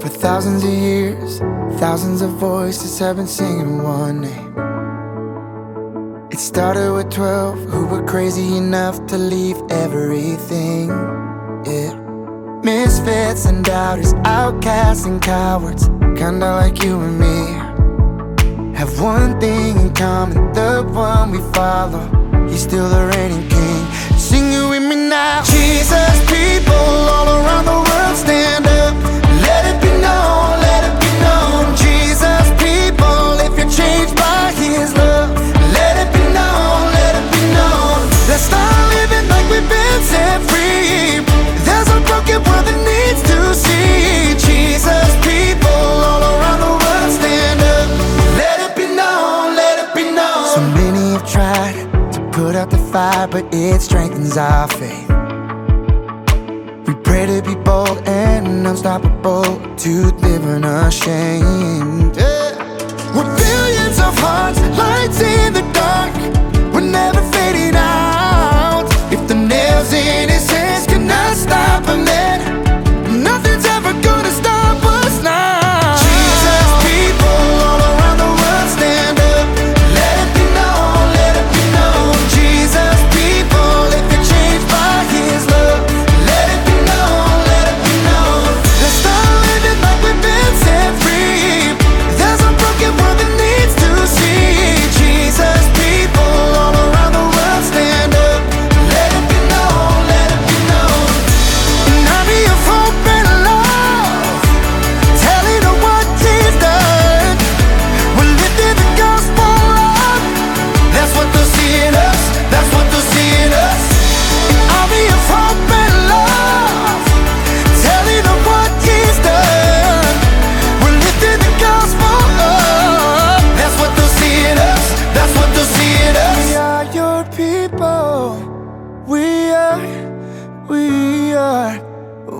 For thousands of years, thousands of voices have been singing one name. It started with 12 who were crazy enough to leave everything. Yeah. Misfits and doubters, outcasts and cowards, kinda like you and me. Have one thing in common, the one we follow. He's still the reigning king. fight, but it strengthens our faith. We pray to be bold and unstoppable, to live unashamed. Yeah. We're billions of hearts, lights in the dark. we are.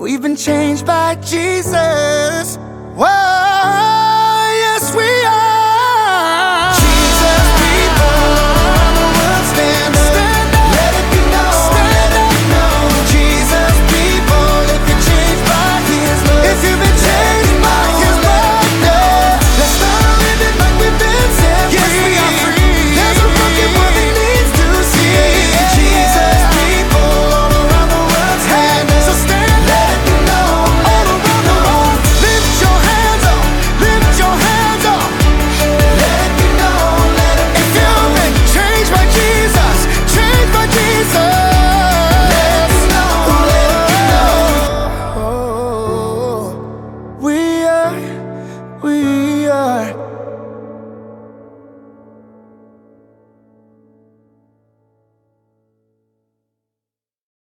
We've been changed by Jesus.